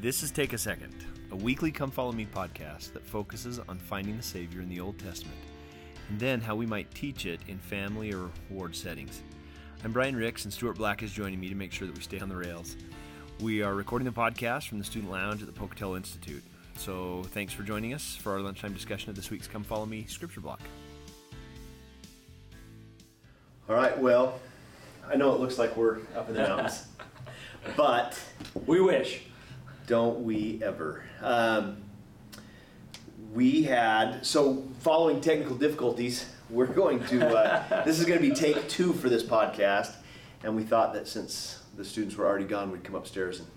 This is Take a Second, a weekly Come Follow Me podcast that focuses on finding the Savior in the Old Testament and then how we might teach it in family or ward settings. I'm Brian Ricks, and Stuart Black is joining me to make sure that we stay on the rails. We are recording the podcast from the Student Lounge at the Pocatello Institute. So thanks for joining us for our lunchtime discussion of this week's Come Follow Me scripture block. All right, well, I know it looks like we're up in the mountains, but We wish. Don't we ever? Um, we had, so following technical difficulties, we're going to, uh, this is going to be take two for this podcast. And we thought that since the students were already gone, we'd come upstairs and,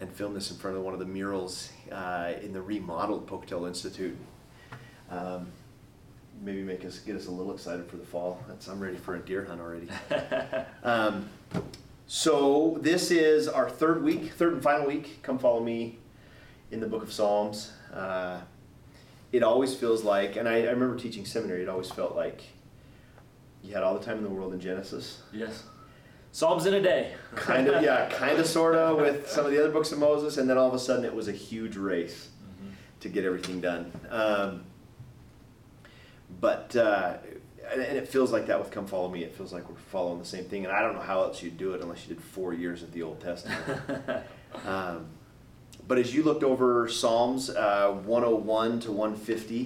and film this in front of one of the murals uh, in the remodeled Pocatello Institute. Um, maybe make us get us a little excited for the fall. That's, I'm ready for a deer hunt already. um, so this is our third week, third and final week. Come follow me in the book of Psalms. Uh, it always feels like, and I, I remember teaching seminary, it always felt like you had all the time in the world in Genesis. Yes. Psalms in a day. Kind of, yeah, kind of, sort of, with some of the other books of Moses, and then all of a sudden it was a huge race to get everything done. Um, but uh, and and it feels like that with "Come Follow Me." It feels like we're following the same thing, and I don't know how else you'd do it unless you did four years of the Old Testament. um, but as you looked over Psalms uh, 101 to 150,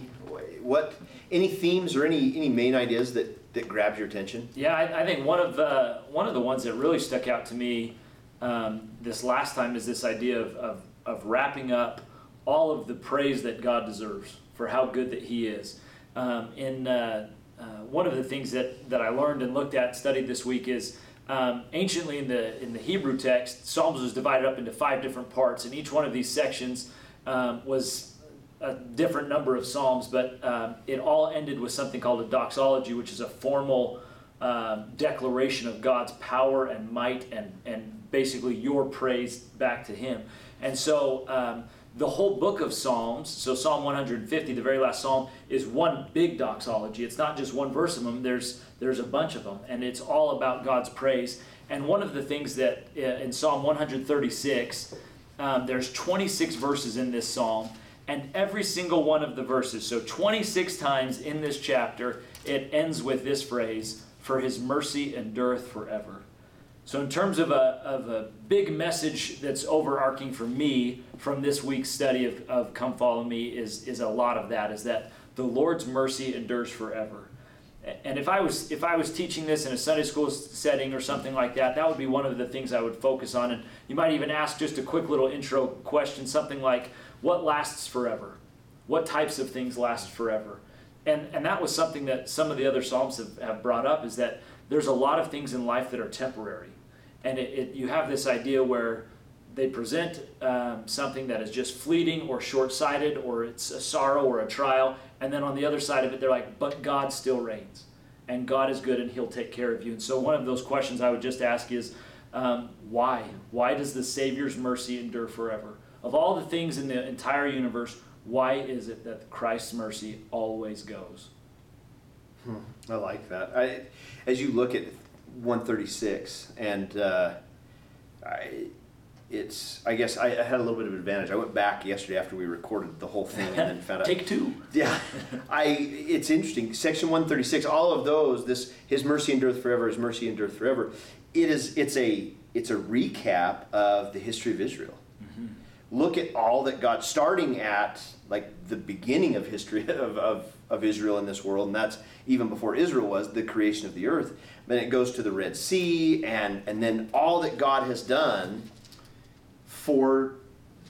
what any themes or any any main ideas that that grabbed your attention? Yeah, I, I think one of the one of the ones that really stuck out to me um, this last time is this idea of, of of wrapping up all of the praise that God deserves for how good that He is. Um, in uh, uh, one of the things that, that I learned and looked at, and studied this week is um, anciently in the in the Hebrew text, Psalms was divided up into five different parts, and each one of these sections um, was a different number of psalms, but um, it all ended with something called a doxology, which is a formal um, declaration of God's power and might, and and basically your praise back to Him. And so um, the whole book of Psalms, so Psalm 150, the very last psalm, is one big doxology. It's not just one verse of them. There's there's a bunch of them, and it's all about God's praise. And one of the things that uh, in Psalm 136, um, there's 26 verses in this psalm, and every single one of the verses, so 26 times in this chapter, it ends with this phrase, "For His mercy endureth forever." So, in terms of a, of a big message that's overarching for me from this week's study of, of Come Follow Me is, is a lot of that, is that the Lord's mercy endures forever. And if I was if I was teaching this in a Sunday school setting or something like that, that would be one of the things I would focus on. And you might even ask just a quick little intro question, something like, "What lasts forever? What types of things last forever?" And and that was something that some of the other psalms have, have brought up is that there's a lot of things in life that are temporary, and it, it you have this idea where they present um, something that is just fleeting or short-sighted or it's a sorrow or a trial. And then on the other side of it they're like but god still reigns. And god is good and he'll take care of you. And so one of those questions i would just ask is um, why? Why does the savior's mercy endure forever? Of all the things in the entire universe why is it that christ's mercy always goes? I like that. I, as you look at 136, and uh, I, it's I guess I, I had a little bit of advantage. I went back yesterday after we recorded the whole thing, and then found out. take two Yeah, I. It's interesting. Section 136. All of those. This His mercy endureth forever. His mercy endureth forever. It is. It's a. It's a recap of the history of Israel. Look at all that God, starting at like the beginning of history of, of, of Israel in this world, and that's even before Israel was the creation of the earth. Then it goes to the Red Sea, and and then all that God has done for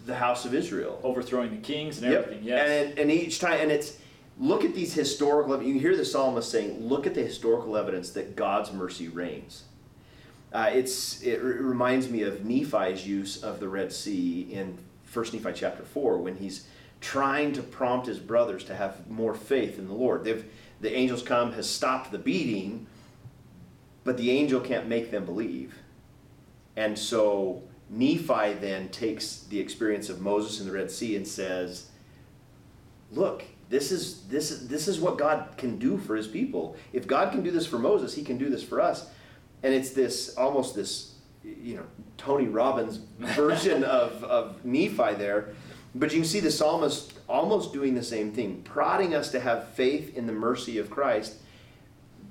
the house of Israel. overthrowing the kings and Yep. everything yes And, it- and each time, and it's look at these historical. You hear the psalmist saying, "Look at the historical evidence that God's mercy reigns." Uh, it's it re- reminds me of Nephi's use of the Red Sea in First Nephi chapter four when he's trying to prompt his brothers to have more faith in the Lord. They've the angels come has stopped the beating, but the angel can't make them believe, and so Nephi then takes the experience of Moses in the Red Sea and says, look this is this is this is what god can do for his people. If god can do this for moses he can do this for us. And it's this almost this you know Tony Robbins version of, of Nephi there. But you can see the psalmist almost doing the same thing, prodding us to have faith in the mercy of Christ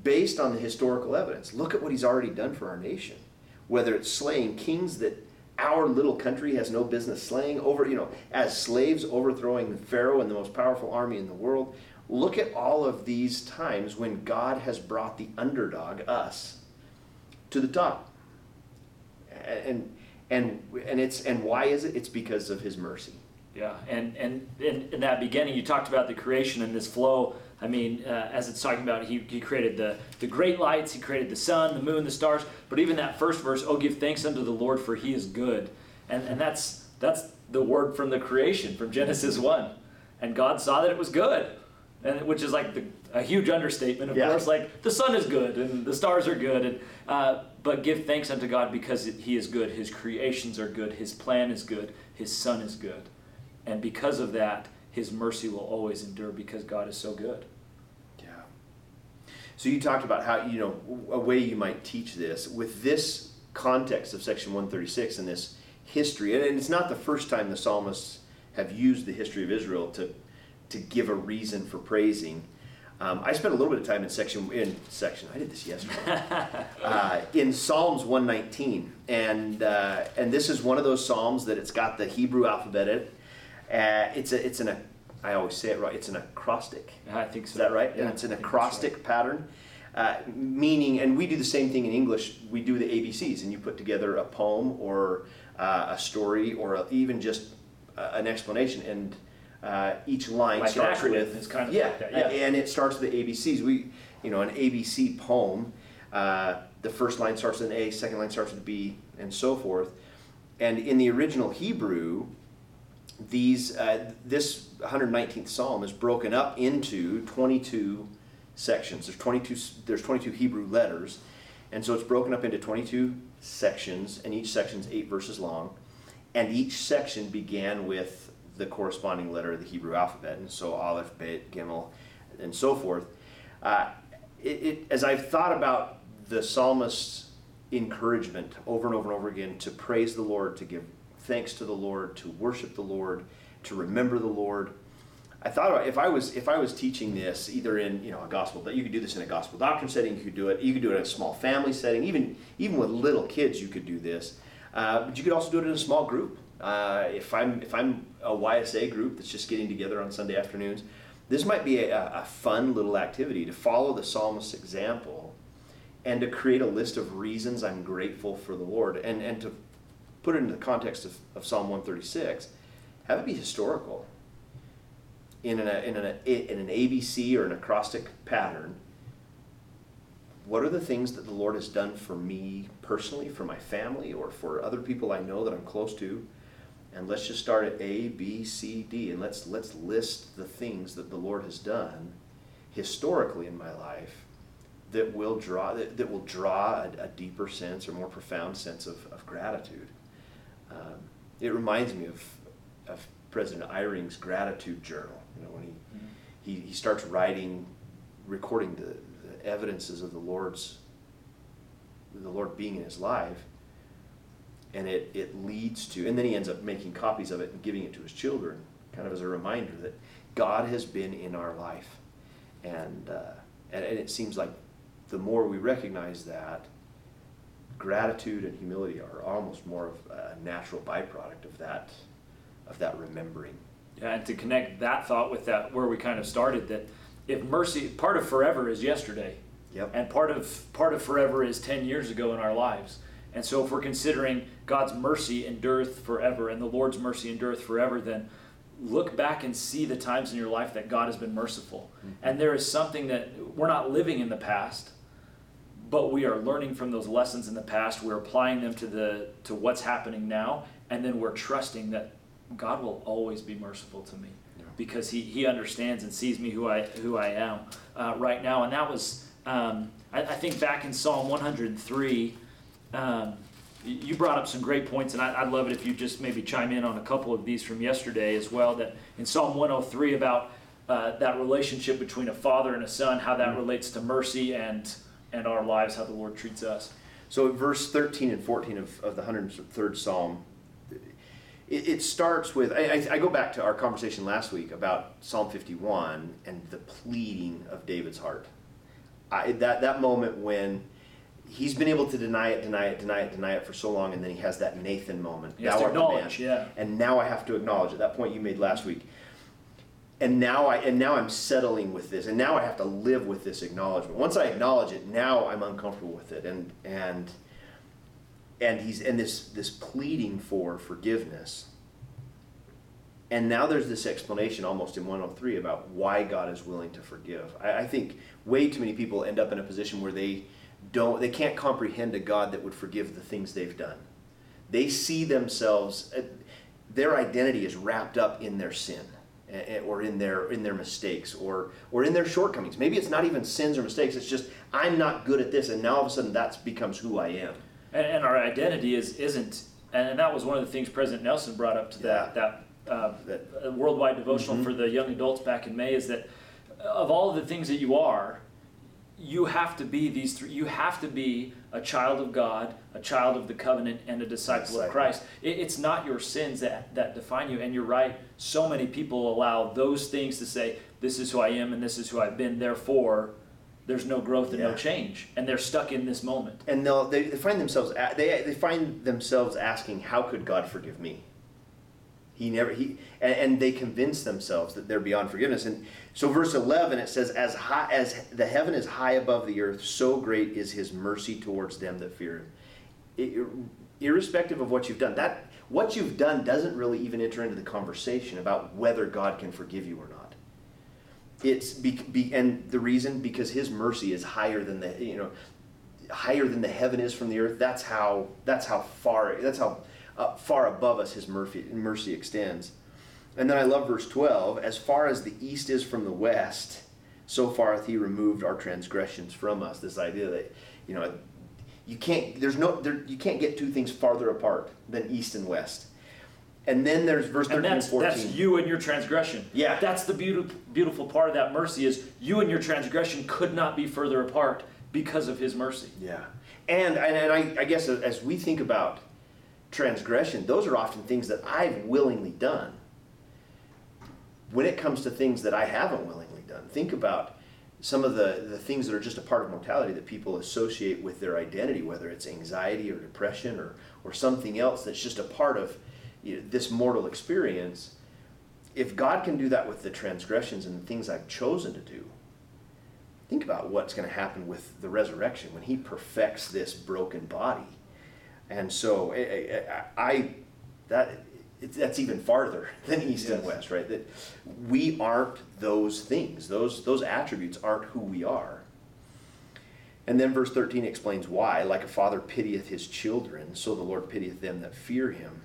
based on the historical evidence. Look at what he's already done for our nation. Whether it's slaying kings that our little country has no business slaying, over, you know, as slaves overthrowing the Pharaoh and the most powerful army in the world. Look at all of these times when God has brought the underdog, us, to the top. And and and it's and why is it? It's because of his mercy. Yeah, and and in, that beginning, you talked about the creation and this flow. I mean, uh, as it's talking about, he, he created the, the great lights, he created the sun, the moon, the stars. But even that first verse, oh, give thanks unto the Lord, for he is good. And, and that's, that's the word from the creation, from Genesis 1. And God saw that it was good, and which is like the, a huge understatement, of Yeah. course. Like, the sun is good, and the stars are good. And, uh, but give thanks unto God because he is good. His creations are good. His plan is good. His son is good. And because of that, his mercy will always endure because God is so good. So you talked about how you know a way you might teach this with this context of section 136 and this history, and it's not the first time the psalmists have used the history of Israel to to give a reason for praising. Um, I spent a little bit of time in section in section. I did this yesterday uh, in Psalms 119, and uh, and this is one of those psalms that it's got the Hebrew alphabet in it. Uh, it's a it's an I always say it right. It's an acrostic. I think so. Is that right? Yeah, and it's an I think that's acrostic right. pattern, uh, meaning, and we do the same thing in English. We do the ABCs, and you put together a poem or uh, a story or a, even just uh, an explanation, and uh, each line Like starts with is kind of yeah, like that, yeah. and it starts with the ABCs. We, you know, an ABC poem. Uh, the first line starts with an A, second line starts with a B, and so forth. And in the original Hebrew, these uh, this 119th psalm is broken up into 22 sections. There's 22 there's 22 hebrew letters and so it's broken up into 22 sections and each section's eight verses long and each section began with the corresponding letter of the hebrew alphabet and so aleph bet gimel and so forth. Uh, it, it, as i've thought about the psalmist's encouragement over and over and over again to praise the lord to give thanks to the Lord, to worship the Lord, to remember the Lord. I thought if I was if I was teaching this either in you know a gospel that you could do this in a gospel doctrine setting, you could do it. You could do it in a small family setting, even even with little kids, you could do this. Uh, but you could also do it in a small group. Uh, if I'm if I'm a YSA group that's just getting together on Sunday afternoons, this might be a, a fun little activity to follow the psalmist's example and to create a list of reasons I'm grateful for the Lord and, and to put it into the context of, of Psalm 136, have it be historical in an, in, an, in an ABC or an acrostic pattern. What are the things that the Lord has done for me personally, for my family, or for other people I know that I'm close to? And let's just start at A, B, C, D, and let's let's list the things that the Lord has done historically in my life that will draw that, that will draw a, a deeper sense or more profound sense of, of gratitude. Um, it reminds me of, of President Eyring's gratitude journal. You know, when he, he, he starts writing, recording the, the evidences of the Lord's, the Lord being in his life, and it, it leads to, and then he ends up making copies of it and giving it to his children, kind of as a reminder that God has been in our life. And, uh, and, and it seems like the more we recognize that, gratitude and humility are almost more of a natural byproduct of that, of that remembering. Yeah, and to connect that thought with that, where we kind of started, that if mercy, part of forever is yesterday, Yep. and part of part of forever is ten years ago in our lives. And so, if we're considering God's mercy endureth forever, and the Lord's mercy endureth forever, then look back and see the times in your life that God has been merciful. Mm-hmm. And there is something that we're not living in the past, but we are learning from those lessons in the past. We're applying them to the to what's happening now, and then we're trusting that God will always be merciful to me Yeah. because he, he understands and sees me who I who I am uh, right now. And that was um, I, I think back in Psalm 103. Um, you brought up some great points, and I, I'd love it if you just maybe chime in on a couple of these from yesterday as well. That in Psalm 103 about uh, that relationship between a father and a son, how that relates to mercy and and our lives, how the Lord treats us. So verse 13 and 14 of, of the 103rd Psalm, it, it starts with, I, I, I go back to our conversation last week about Psalm 51 and the pleading of David's heart. I, that, that moment when he's been able to deny it, deny it, deny it, deny it for so long, and then he has that Nathan moment. He has to Thou art the man. acknowledge, yeah. And now I have to acknowledge at That point you made last week. And now I and now I'm settling with this, and now I have to live with this acknowledgement. Once I acknowledge it, now I'm uncomfortable with it, and and and he's and this this pleading for forgiveness. And now there's this explanation almost in 103 about why God is willing to forgive. I, I think way too many people end up in a position where they don't they can't comprehend a God that would forgive the things they've done. They see themselves uh, their identity is wrapped up in their sin or in their in their mistakes or or in their shortcomings. Maybe it's not even sins or mistakes. It's just I'm not good at this, and now all of a sudden that becomes who I am. And, and our identity is isn't, and that was one of the things President Nelson brought up to that that uh, That- uh, worldwide devotional Mhm. for the young adults back in May is that of all the things that you are, you have to be these three. You have to be a child of God, a child of the covenant, and a disciple of Christ. It, it's not your sins that, that define you. And you're right. So many people allow those things to say, "This is who I am, and this is who I've been." Therefore, there's no growth and no change, and they're stuck in this moment. and they'll they, they find themselves they they find themselves asking, "How could God forgive me?" He never he and, and they convince themselves that they're beyond forgiveness. And so, verse eleven it says, "As high as the heaven is high above the earth, so great is His mercy towards them that fear Him." Irrespective of what you've done, that what you've done doesn't really even enter into the conversation about whether God can forgive you or not. It's be, be, and the reason because His mercy is higher than the you know higher than the heaven is from the earth. That's how that's how far that's how uh, far above us His mercy mercy extends. And then I love verse twelve. As far as the east is from the west, so far hath He removed our transgressions from us. This idea that you know you can't there's no there, you can't get two things farther apart than east and west. And then there's verse 13 and that's, 14. that's you and your transgression. Yeah. That's the beautiful, beautiful part of that mercy is you and your transgression could not be further apart because of his mercy. Yeah. And, and, and I, I guess as we think about transgression, those are often things that I've willingly done. When it comes to things that I haven't willingly done, think about some of the, the things that are just a part of mortality that people associate with their identity, whether it's anxiety or depression or, or something else that's just a part of you know, this mortal experience. If God can do that with the transgressions and the things I've chosen to do, think about what's going to happen with the resurrection when he perfects this broken body and so I, I, I that that's even farther than east and Yes. west right? That we aren't those things. Those those attributes aren't who we are. And then verse 13 explains why. Like a father pitieth his children so the lord pitieth them that fear him.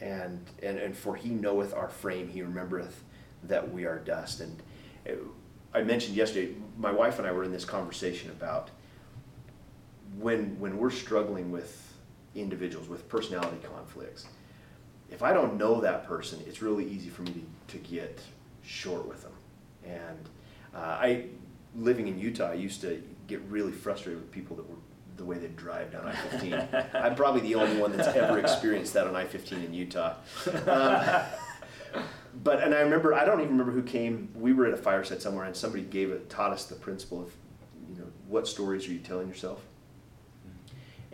And and, and for he knoweth our frame he remembereth that we are dust. And uh, i mentioned yesterday my wife and i were in this conversation about when when we're struggling with individuals with personality conflicts. If i don't know that person it's really easy for me to, to get short with them. And uh, i living in utah i used to get really frustrated with people that were the way they drive down i-15 i'm probably the only one that's ever experienced that on i-15 in utah. Um, but and i remember i don't even remember who came we were at a fireside somewhere and somebody gave it taught us the principle of you know what stories are you telling yourself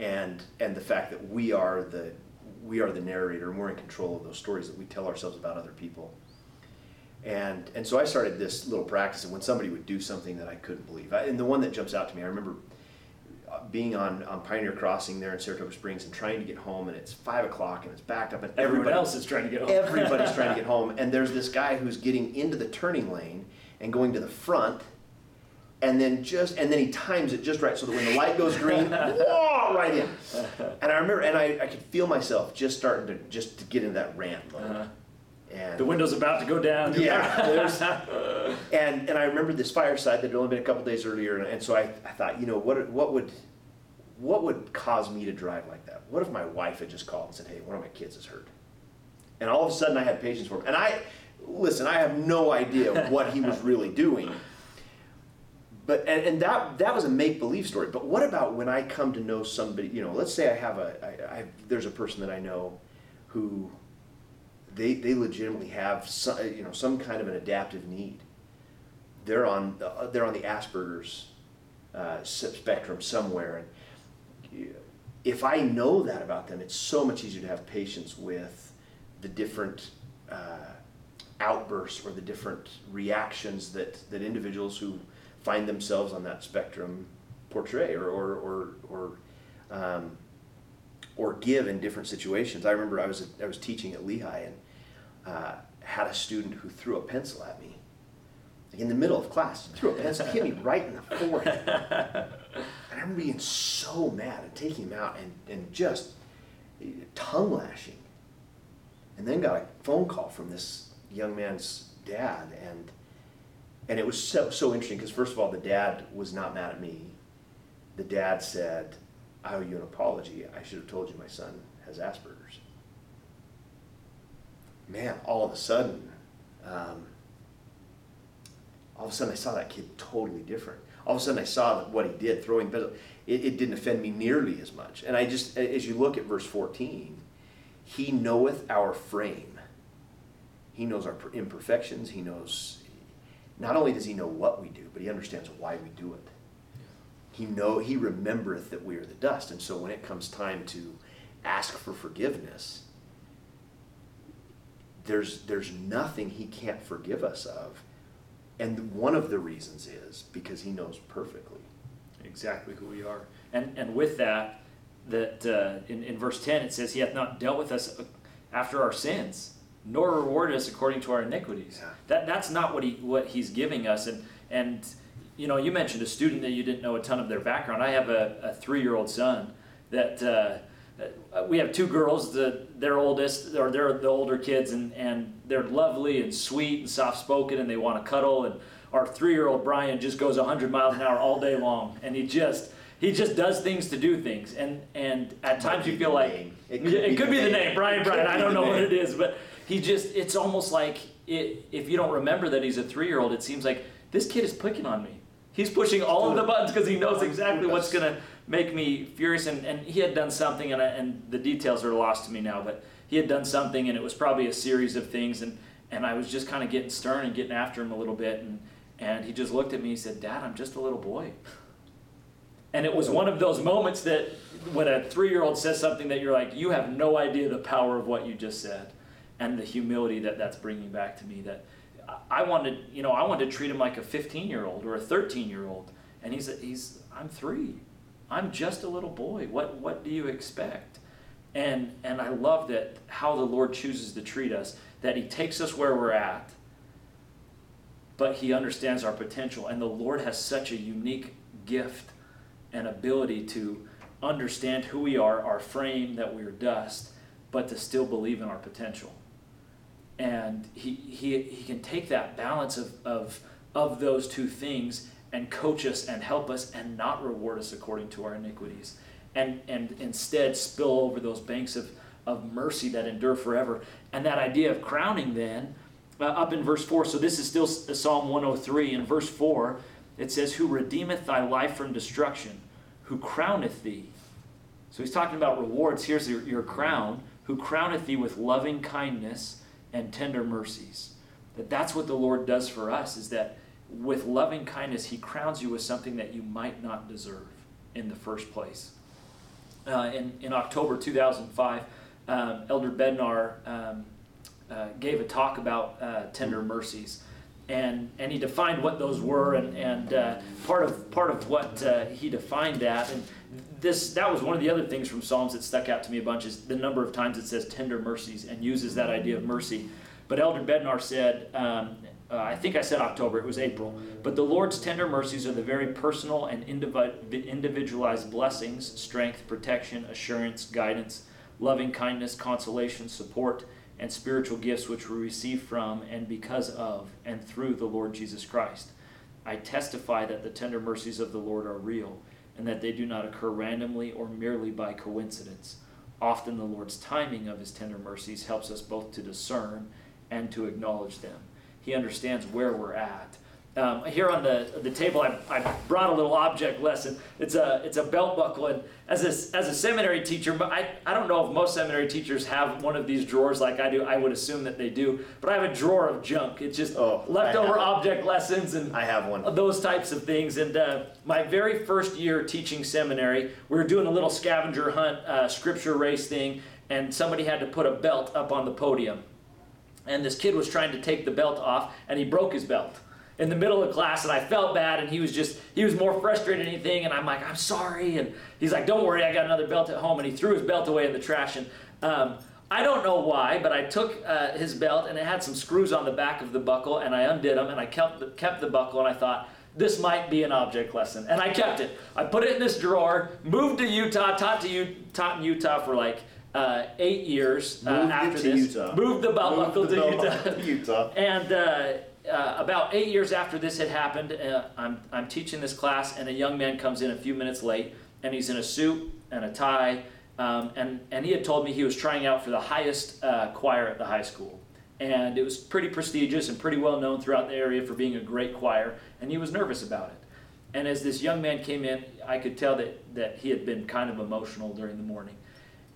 and and the fact that we are the we are the narrator and we're in control of those stories that we tell ourselves about other people and and so I started this little practice of when somebody would do something that I couldn't believe I, and the one that jumps out to me I remember uh, being on, on Pioneer Crossing there in Saratoga Springs and trying to get home and it's five o'clock and it's backed up and Everyone everybody else is trying to get home. everybody's trying to get home and there's this guy who's getting into the turning lane and going to the front and then just and then he times it just right so that when the light goes green whoa, right in and i remember and I, I could feel myself just starting to just to get into that rant mode Uh-huh. and The window's about to go down. yeah and and i remember this fireside that had only been a couple days earlier and, and so I, I thought you know what what would what would cause me to drive like that what if my wife had just called and said hey one of my kids is hurt and all of a sudden I had patience for him. And I, listen, I have no idea what he was really doing. But and, and that that was a make believe story. But what about when I come to know somebody? You know, let's say I have a I, I there's a person that I know who they they legitimately have some, you know some kind of an adaptive need. They're on uh, they're on the Asperger's uh, spectrum somewhere, and if I know that about them, it's so much easier to have patience with the different. Uh, outbursts or the different reactions that, that individuals who find themselves on that spectrum portray or, or, or, or, um, or give in different situations. I remember I was, I was teaching at Lehi High and uh, had a student who threw a pencil at me in the middle of class. Threw a pencil, hit me right in the forehead. and I remember being so mad and taking him out and, and just tongue lashing. And then got a phone call from this young man's dad, and and it was so so interesting because first of all, the dad was not mad at me. The dad said, "I owe you an apology. I should have told you my son has Asperger's." Man, all of a sudden, um, all of a sudden, I saw that kid totally different. All of a sudden, I saw that what he did, throwing it, it didn't offend me nearly as much. And I just, as you look at verse 14, he knoweth our frame he knows our imperfections. He knows, not only does he know what we do, but he understands why we do it. He know he remembereth that we are the dust. And so when it comes time to ask for forgiveness, there's there's nothing he can't forgive us of. And one of the reasons is because he knows perfectly. Exactly who we are. And and with that, that uh, in, in verse 10 it says, He hath not dealt with us after our sins nor reward us according to our iniquities. Yeah. That that's not what he what he's giving us. And and you know, you mentioned a student that you didn't know a ton of their background. I have a, a three year old son that uh, we have two girls. The their oldest or they're the older kids, and and they're lovely and sweet and soft spoken, and they want to cuddle. And our three year old Brian just goes 100 miles an hour all day long, and he just he just does things to do things and and at times you feel like it could, it could be, be, the name, name. brian brian i don't know what it is but he just it's almost like it, if you don't remember that he's a three-year-old it seems like this kid is picking on me. He's pushing all of the buttons because he knows exactly what's going to make me furious and, and he had done something and, I, and the details are lost to me now but he had done something and it was probably a series of things and, and i was just kind of getting stern and getting after him a little bit and, and he just looked at me and said dad i'm just a little boy. And it was one of those moments that when a three-year-old says something that you're like you have no idea the power of what you just said and the humility that that's bringing back to me that I wanted, you know, I wanted to treat him like a 15 year old or a 13 year old. And he's, he's, I'm three. I'm just a little boy. What, what do you expect? And, and I love that how the Lord chooses to treat us, that he takes us where we're at, but he understands our potential. And the Lord has such a unique gift and ability to understand who we are, our frame, that we're dust, but to still believe in our potential and he, he, he can take that balance of, of, of those two things and coach us and help us and not reward us according to our iniquities. And, and instead spill over those banks of, of mercy that endure forever. And that idea of crowning then uh, up in verse 4 so this is still psalm 103 in verse 4 it says who redeemeth thy life from destruction who crowneth thee. So he's talking about rewards. Here's your, your crown. Who crowneth thee with loving kindness and tender mercies. That that's what the Lord does for us is that with loving kindness he crowns you with something that you might not deserve in the first place. Uh, in, in October 2005, um, Elder Bednar um, uh, gave a talk about uh, tender mercies. And, and he defined what those were, and, and uh, part of part of what uh, he defined that, and this that was one of the other things from Psalms that stuck out to me a bunch is the number of times it says tender mercies and uses that idea of mercy. But Elder Bednar said, um, uh, I think I said October, it was April, but the Lord's tender mercies are the very personal and individualized blessings, strength, protection, assurance, guidance, loving kindness, consolation, support, and spiritual gifts which we receive from and because of and through the Lord Jesus Christ. I testify that the tender mercies of the Lord are real and that they do not occur randomly or merely by coincidence. Often the Lord's timing of his tender mercies helps us both to discern and to acknowledge them. He understands where we're at. Um, here on the the table, I, I brought a little object lesson. It's a it's a belt buckle, and as a, as a seminary teacher, but I, I don't know if most seminary teachers have one of these drawers like I do. I would assume that they do, but I have a drawer of junk. It's just Oh, leftover object lessons and I have one. those types of things. And uh, my very first year teaching seminary, we were doing a little scavenger hunt uh, scripture race thing, and somebody had to put a belt up on the podium. And this kid was trying to take the belt off, and he broke his belt in the middle of class, and I felt bad, and he was just, he was more frustrated than anything, and I'm like, I'm sorry, and he's like, don't worry, I got another belt at home, and he threw his belt away in the trash, and um, I don't know why, but I took uh, his belt, and it had some screws on the back of the buckle, and I undid them, and I kept the, kept the buckle, and I thought, this might be an object lesson, and I kept it. I put it in this drawer, moved to Utah, taught to U- taught in Utah for like uh, eight years uh, after this. Utah. Moved the belt Moved buckle the to belt Utah. buckle to Utah. And uh, about eight years after this had happened, uh, I'm, I'm teaching this class, and a young man comes in a few minutes late, and he's in a suit and a tie, um, and, and he had told me he was trying out for the highest uh, choir at the high school. And it was pretty prestigious and pretty well known throughout the area for being a great choir, and he was nervous about it. And as this young man came in, I could tell that, that he had been kind of emotional during the morning.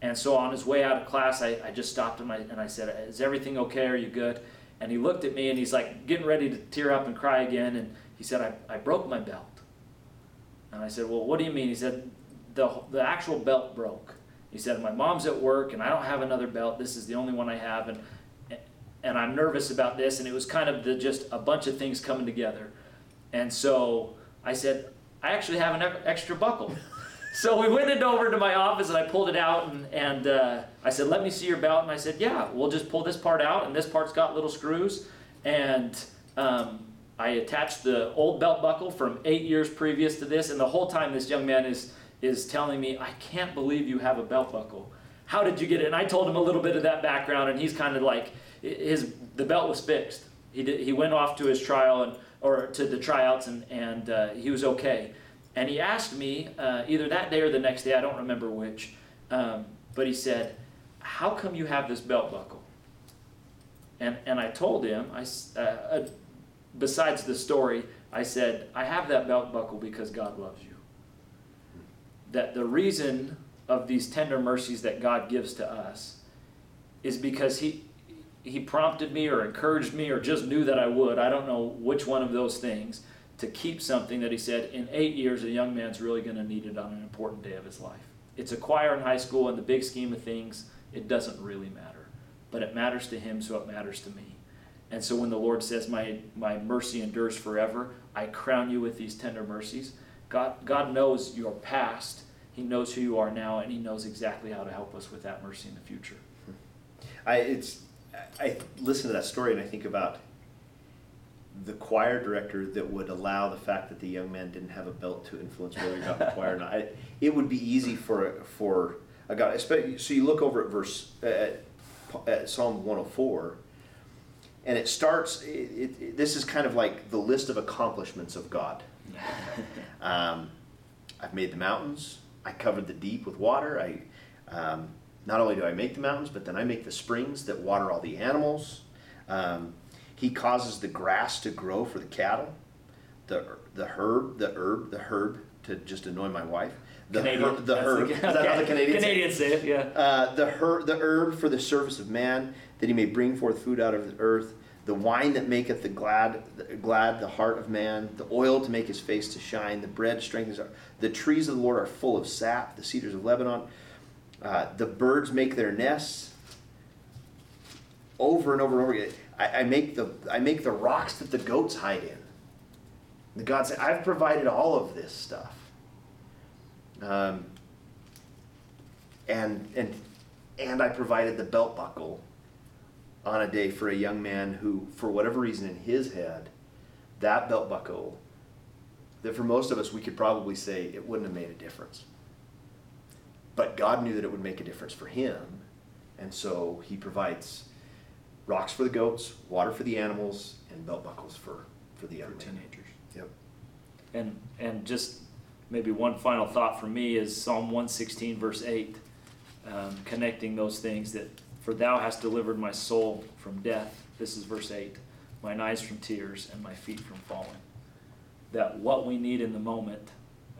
And so on his way out of class, I, I just stopped him and I said, Is everything okay? Are you good? And he looked at me and he's like getting ready to tear up and cry again. And he said, I, I broke my belt. And I said, Well, what do you mean? He said, the, the actual belt broke. He said, My mom's at work and I don't have another belt. This is the only one I have. And, and I'm nervous about this. And it was kind of the, just a bunch of things coming together. And so I said, I actually have an extra buckle. So we went into over to my office and I pulled it out and, and uh, I said, let me see your belt. And I said, yeah, we'll just pull this part out and this part's got little screws. And um, I attached the old belt buckle from eight years previous to this. And the whole time this young man is, is telling me, I can't believe you have a belt buckle. How did you get it? And I told him a little bit of that background and he's kind of like, his, the belt was fixed. He, did, he went off to his trial and, or to the tryouts and, and uh, he was okay. And he asked me uh, either that day or the next day, I don't remember which, um, but he said, How come you have this belt buckle? And, and I told him, I, uh, uh, besides the story, I said, I have that belt buckle because God loves you. That the reason of these tender mercies that God gives to us is because He, he prompted me or encouraged me or just knew that I would. I don't know which one of those things to keep something that he said in eight years a young man's really going to need it on an important day of his life. It's a choir in high school, in the big scheme of things, it doesn't really matter. But it matters to him, so it matters to me. And so when the Lord says, My, my mercy endures forever, I crown you with these tender mercies. God, God knows your past, He knows who you are now, and He knows exactly how to help us with that mercy in the future. Hmm. I it's I listen to that story and I think about the choir director that would allow the fact that the young man didn't have a belt to influence whether he got the choir or not. I, it would be easy for for a guy. So you look over at verse at, at Psalm 104, and it starts. It, it, it- this is kind of like the list of accomplishments of God. Um, I've made the mountains. I covered the deep with water. I um, not only do I make the mountains, but then I make the springs that water all the animals. Um, he causes the grass to grow for the cattle, the the herb, the herb, the herb to just annoy my wife. The Canadian. herb, the That's herb. the- Is that how the Canadians? say it? Canadians say it, yeah. Uh, the herb, the herb for the service of man, that he may bring forth food out of the earth. The wine that maketh the glad, glad the heart of man. The oil to make his face to shine. The bread strengthens. Our, the trees of the Lord are full of sap. The cedars of Lebanon. Uh, the birds make their nests. Over and over and over again. I, I make the I make the rocks that the goats hide in. God said, I've provided all of this stuff. Um, and and and I provided the belt buckle on a day for a young man who, for whatever reason in his head, that belt buckle, that for most of us we could probably say it wouldn't have made a difference. But God knew that it would make a difference for him, and so he provides rocks for the goats, water for the animals, and belt buckles for, for the young For man. teenagers. Yep. And and just maybe one final thought for me is Psalm 116, verse 8, um, connecting those things that, for thou hast delivered my soul from death. This is verse 8. mine eyes from tears, and my feet from falling. That what we need in the moment,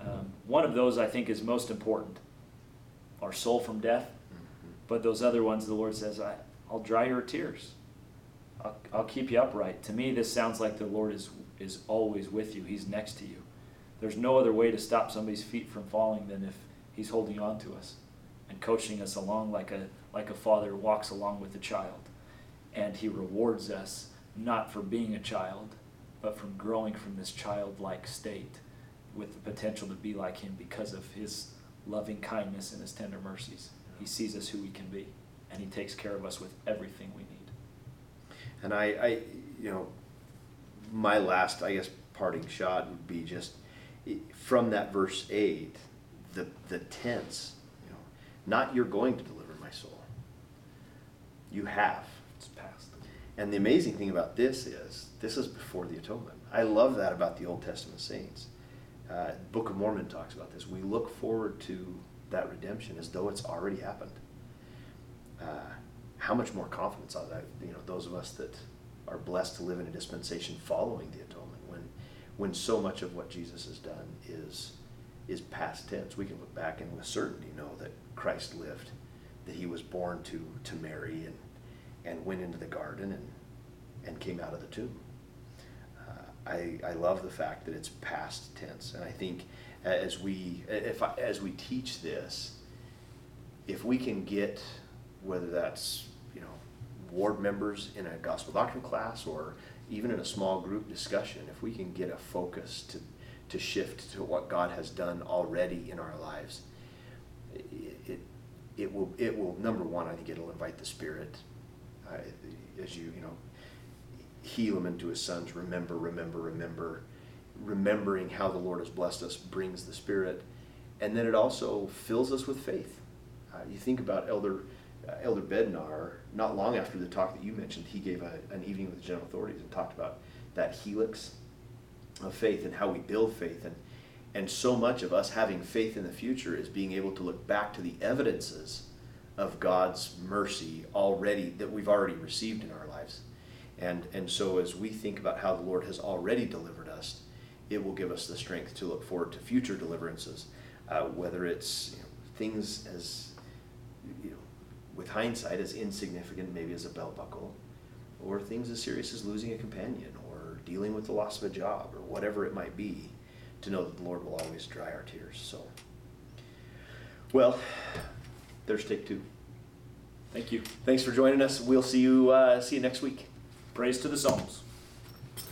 um, one of those I think is most important our soul from death. But those other ones, the Lord says, I, I'll dry your tears. I'll, I'll keep you upright. To me, this sounds like the Lord is, is always with you, He's next to you. There's no other way to stop somebody's feet from falling than if He's holding on to us and coaching us along like a, like a father walks along with a child. And He rewards us not for being a child, but from growing from this childlike state with the potential to be like Him because of His loving kindness and His tender mercies. He sees us who we can be, and He takes care of us with everything we need. And I, I, you know, my last, I guess, parting shot would be just from that verse eight, the the tense, you know, not you're going to deliver my soul. You have. It's past. And the amazing thing about this is, this is before the atonement. I love that about the Old Testament saints. Uh, Book of Mormon talks about this. We look forward to that redemption as though it's already happened. Uh, how much more confidence are that, you know, those of us that are blessed to live in a dispensation following the atonement, when, when so much of what Jesus has done is, is past tense. We can look back and with certainty know that Christ lived, that he was born to, to Mary and, and went into the garden and, and came out of the tomb. Uh, I, I love the fact that it's past tense, and I think as we if I, as we teach this, if we can get whether that's you know ward members in a gospel doctrine class or even in a small group discussion, if we can get a focus to to shift to what God has done already in our lives, it, it, it will it will number one I think it'll invite the Spirit uh, as you you know Helaman into his sons. Remember, remember, remember. Remembering how the Lord has blessed us brings the Spirit, and then it also fills us with faith. Uh, you think about Elder uh, Elder Bednar. Not long after the talk that you mentioned, he gave a, an evening with the general authorities and talked about that helix of faith and how we build faith and and so much of us having faith in the future is being able to look back to the evidences of God's mercy already that we've already received in our lives. And, and so as we think about how the Lord has already delivered us, it will give us the strength to look forward to future deliverances, uh, whether it's you know, things as, with hindsight as insignificant maybe as a belt buckle, or things as serious as losing a companion, or dealing with the loss of a job, or whatever it might be, to know that the Lord will always dry our tears. So, well, there's take two. Thank you. Thanks for joining us. We'll see you uh, see you next week. Praise to the Psalms.